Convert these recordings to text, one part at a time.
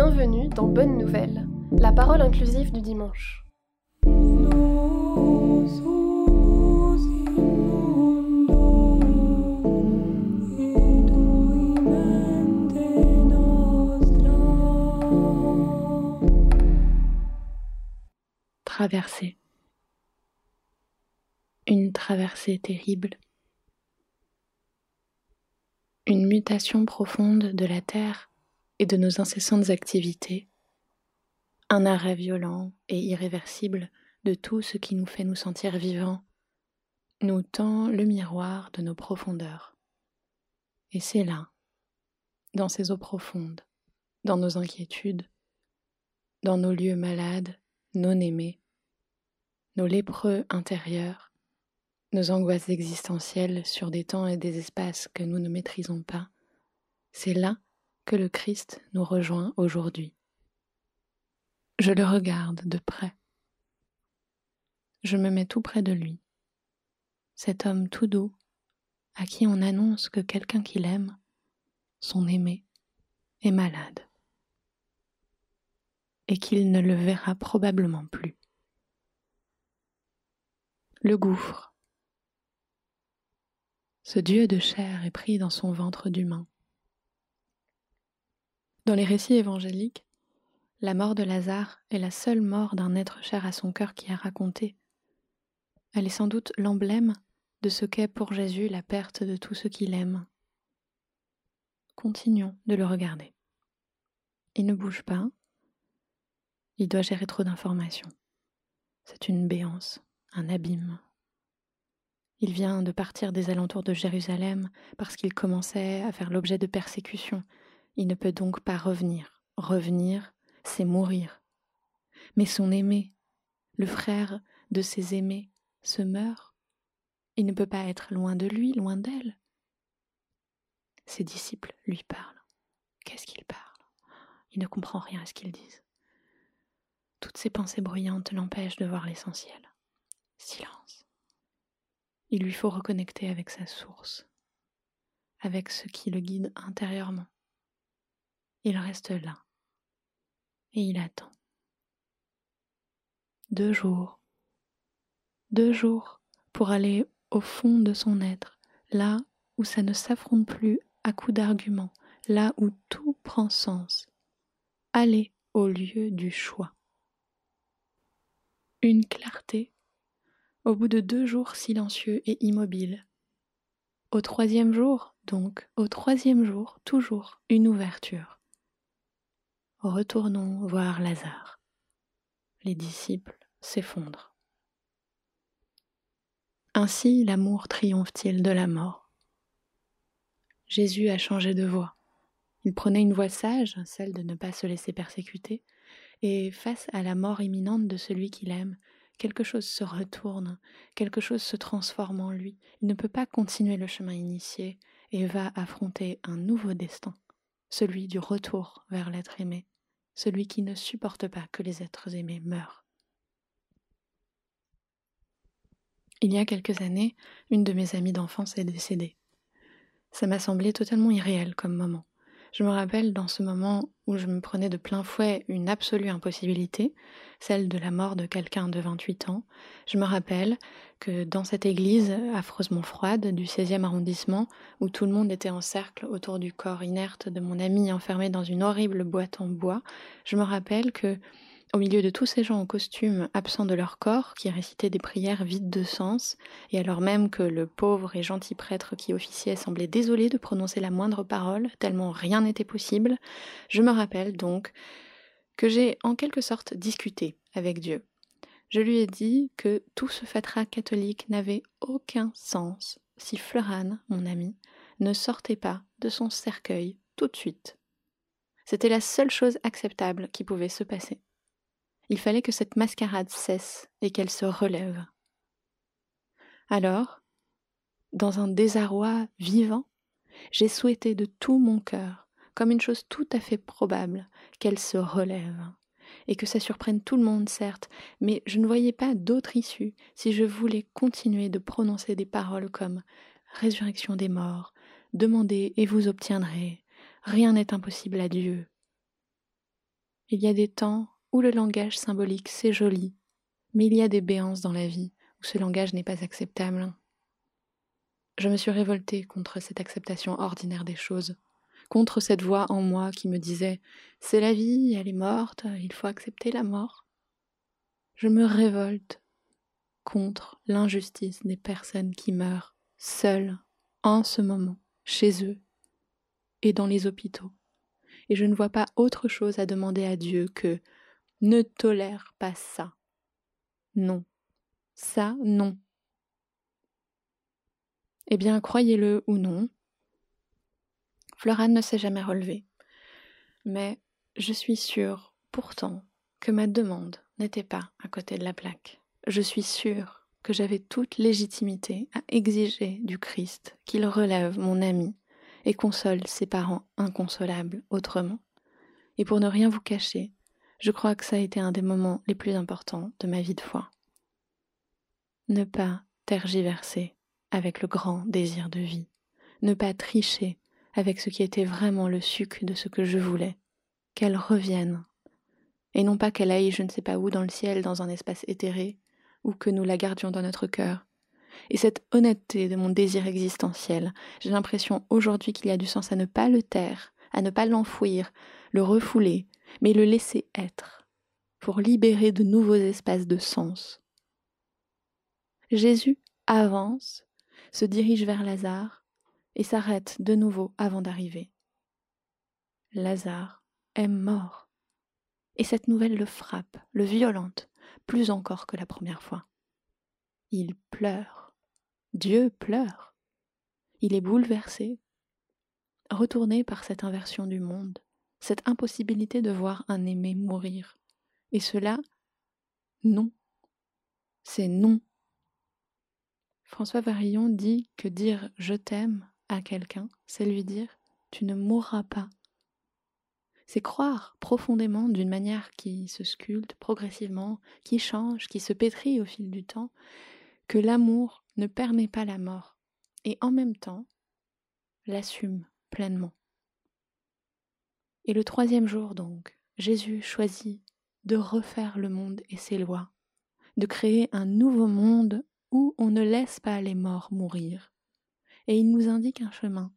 Bienvenue dans Bonne Nouvelle, la parole inclusive du dimanche. Traversée. Une traversée terrible. Une mutation profonde de la Terre et de nos incessantes activités. Un arrêt violent et irréversible de tout ce qui nous fait nous sentir vivants, nous tend le miroir de nos profondeurs. Et c'est là, dans ces eaux profondes, dans nos inquiétudes, dans nos lieux malades, non aimés, nos lépreux intérieurs, nos angoisses existentielles sur des temps et des espaces que nous ne maîtrisons pas, c'est là que le Christ nous rejoint aujourd'hui. Je le regarde de près. Je me mets tout près de lui. Cet homme tout doux, à qui on annonce que quelqu'un qu'il aime, son aimé, est malade, et qu'il ne le verra probablement plus. Le gouffre, ce Dieu de chair est pris dans son ventre d'humain. Dans les récits évangéliques, la mort de Lazare est la seule mort d'un être cher à son cœur qui a raconté. Elle est sans doute l'emblème de ce qu'est pour Jésus la perte de tout ce qu'il aime. Continuons de le regarder. Il ne bouge pas. Il doit gérer trop d'informations. C'est une béance, un abîme. Il vient de partir des alentours de Jérusalem parce qu'il commençait à faire l'objet de persécutions. Il ne peut donc pas revenir. Revenir, c'est mourir. Mais son aimé, le frère de ses aimés, se meurt. Il ne peut pas être loin de lui, loin d'elle. Ses disciples lui parlent. Qu'est-ce qu'ils parlent? Il ne comprend rien à ce qu'ils disent. Toutes ces pensées bruyantes l'empêchent de voir l'essentiel. Silence. Il lui faut reconnecter avec sa source, avec ce qui le guide intérieurement. Il reste là et il attend. Deux jours, deux jours pour aller au fond de son être, là où ça ne s'affronte plus à coups d'arguments, là où tout prend sens. Aller au lieu du choix. Une clarté au bout de deux jours silencieux et immobiles. Au troisième jour, donc, au troisième jour, toujours une ouverture. Retournons voir Lazare. Les disciples s'effondrent. Ainsi l'amour triomphe-t-il de la mort? Jésus a changé de voix. Il prenait une voie sage, celle de ne pas se laisser persécuter, et face à la mort imminente de celui qu'il aime, quelque chose se retourne, quelque chose se transforme en lui. Il ne peut pas continuer le chemin initié et va affronter un nouveau destin, celui du retour vers l'être aimé, celui qui ne supporte pas que les êtres aimés meurent. Il y a quelques années, une de mes amies d'enfance est décédée. Ça m'a semblé totalement irréel comme moment. Je me rappelle dans ce moment où je me prenais de plein fouet une absolue impossibilité, celle de la mort de quelqu'un de 28 ans. Je me rappelle que dans cette église affreusement froide du 16e arrondissement, où tout le monde était en cercle autour du corps inerte de mon ami enfermé dans une horrible boîte en bois, je me rappelle que au milieu de tous ces gens en costume absents de leur corps, qui récitaient des prières vides de sens, et alors même que le pauvre et gentil prêtre qui officiait semblait désolé de prononcer la moindre parole, tellement rien n'était possible, je me rappelle donc que j'ai en quelque sorte discuté avec Dieu. Je lui ai dit que tout ce fatras catholique n'avait aucun sens si Fleurane, mon ami, ne sortait pas de son cercueil tout de suite. C'était la seule chose acceptable qui pouvait se passer. Il fallait que cette mascarade cesse et qu'elle se relève. Alors, dans un désarroi vivant, j'ai souhaité de tout mon cœur, comme une chose tout à fait probable, qu'elle se relève, et que ça surprenne tout le monde, certes, mais je ne voyais pas d'autre issue si je voulais continuer de prononcer des paroles comme résurrection des morts, demandez et vous obtiendrez, rien n'est impossible à Dieu. Il y a des temps où le langage symbolique c'est joli, mais il y a des béances dans la vie où ce langage n'est pas acceptable. Je me suis révoltée contre cette acceptation ordinaire des choses, contre cette voix en moi qui me disait C'est la vie, elle est morte, il faut accepter la mort. Je me révolte contre l'injustice des personnes qui meurent seules en ce moment, chez eux et dans les hôpitaux. Et je ne vois pas autre chose à demander à Dieu que ne tolère pas ça. Non. Ça, non. Eh bien, croyez-le ou non, Florane ne s'est jamais relevée. Mais je suis sûre, pourtant, que ma demande n'était pas à côté de la plaque. Je suis sûre que j'avais toute légitimité à exiger du Christ qu'il relève mon ami et console ses parents inconsolables autrement. Et pour ne rien vous cacher, je crois que ça a été un des moments les plus importants de ma vie de foi. Ne pas tergiverser avec le grand désir de vie, ne pas tricher avec ce qui était vraiment le suc de ce que je voulais, qu'elle revienne, et non pas qu'elle aille je ne sais pas où dans le ciel, dans un espace éthéré, ou que nous la gardions dans notre cœur. Et cette honnêteté de mon désir existentiel, j'ai l'impression aujourd'hui qu'il y a du sens à ne pas le taire, à ne pas l'enfouir, le refouler, mais le laisser être, pour libérer de nouveaux espaces de sens. Jésus avance, se dirige vers Lazare et s'arrête de nouveau avant d'arriver. Lazare est mort. Et cette nouvelle le frappe, le violente, plus encore que la première fois. Il pleure. Dieu pleure. Il est bouleversé, retourné par cette inversion du monde, cette impossibilité de voir un aimé mourir. Et cela, non. C'est non. François Varillon dit que dire je t'aime à quelqu'un, c'est lui dire tu ne mourras pas. C'est croire profondément d'une manière qui se sculpte progressivement, qui change, qui se pétrit au fil du temps, que l'amour ne permet pas la mort, et en même temps l'assume pleinement. Et le troisième jour donc, Jésus choisit de refaire le monde et ses lois, de créer un nouveau monde où on ne laisse pas les morts mourir, et il nous indique un chemin,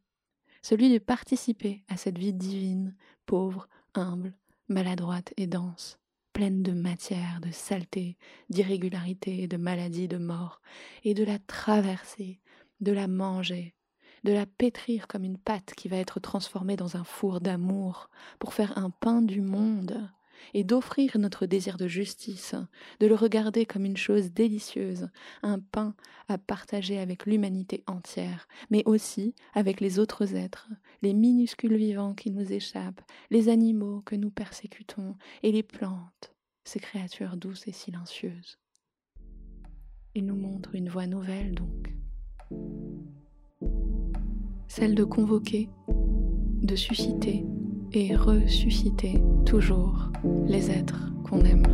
celui de participer à cette vie divine, pauvre, humble, maladroite et dense, pleine de matière, de saleté, d'irrégularité, de maladie, de mort, et de la traverser, de la manger, de la pétrir comme une pâte qui va être transformée dans un four d'amour pour faire un pain du monde, et d'offrir notre désir de justice, de le regarder comme une chose délicieuse, un pain à partager avec l'humanité entière, mais aussi avec les autres êtres, les minuscules vivants qui nous échappent, les animaux que nous persécutons, et les plantes, ces créatures douces et silencieuses. Il nous montre une voie nouvelle donc, celle de convoquer, de susciter et ressusciter toujours les êtres qu'on aime.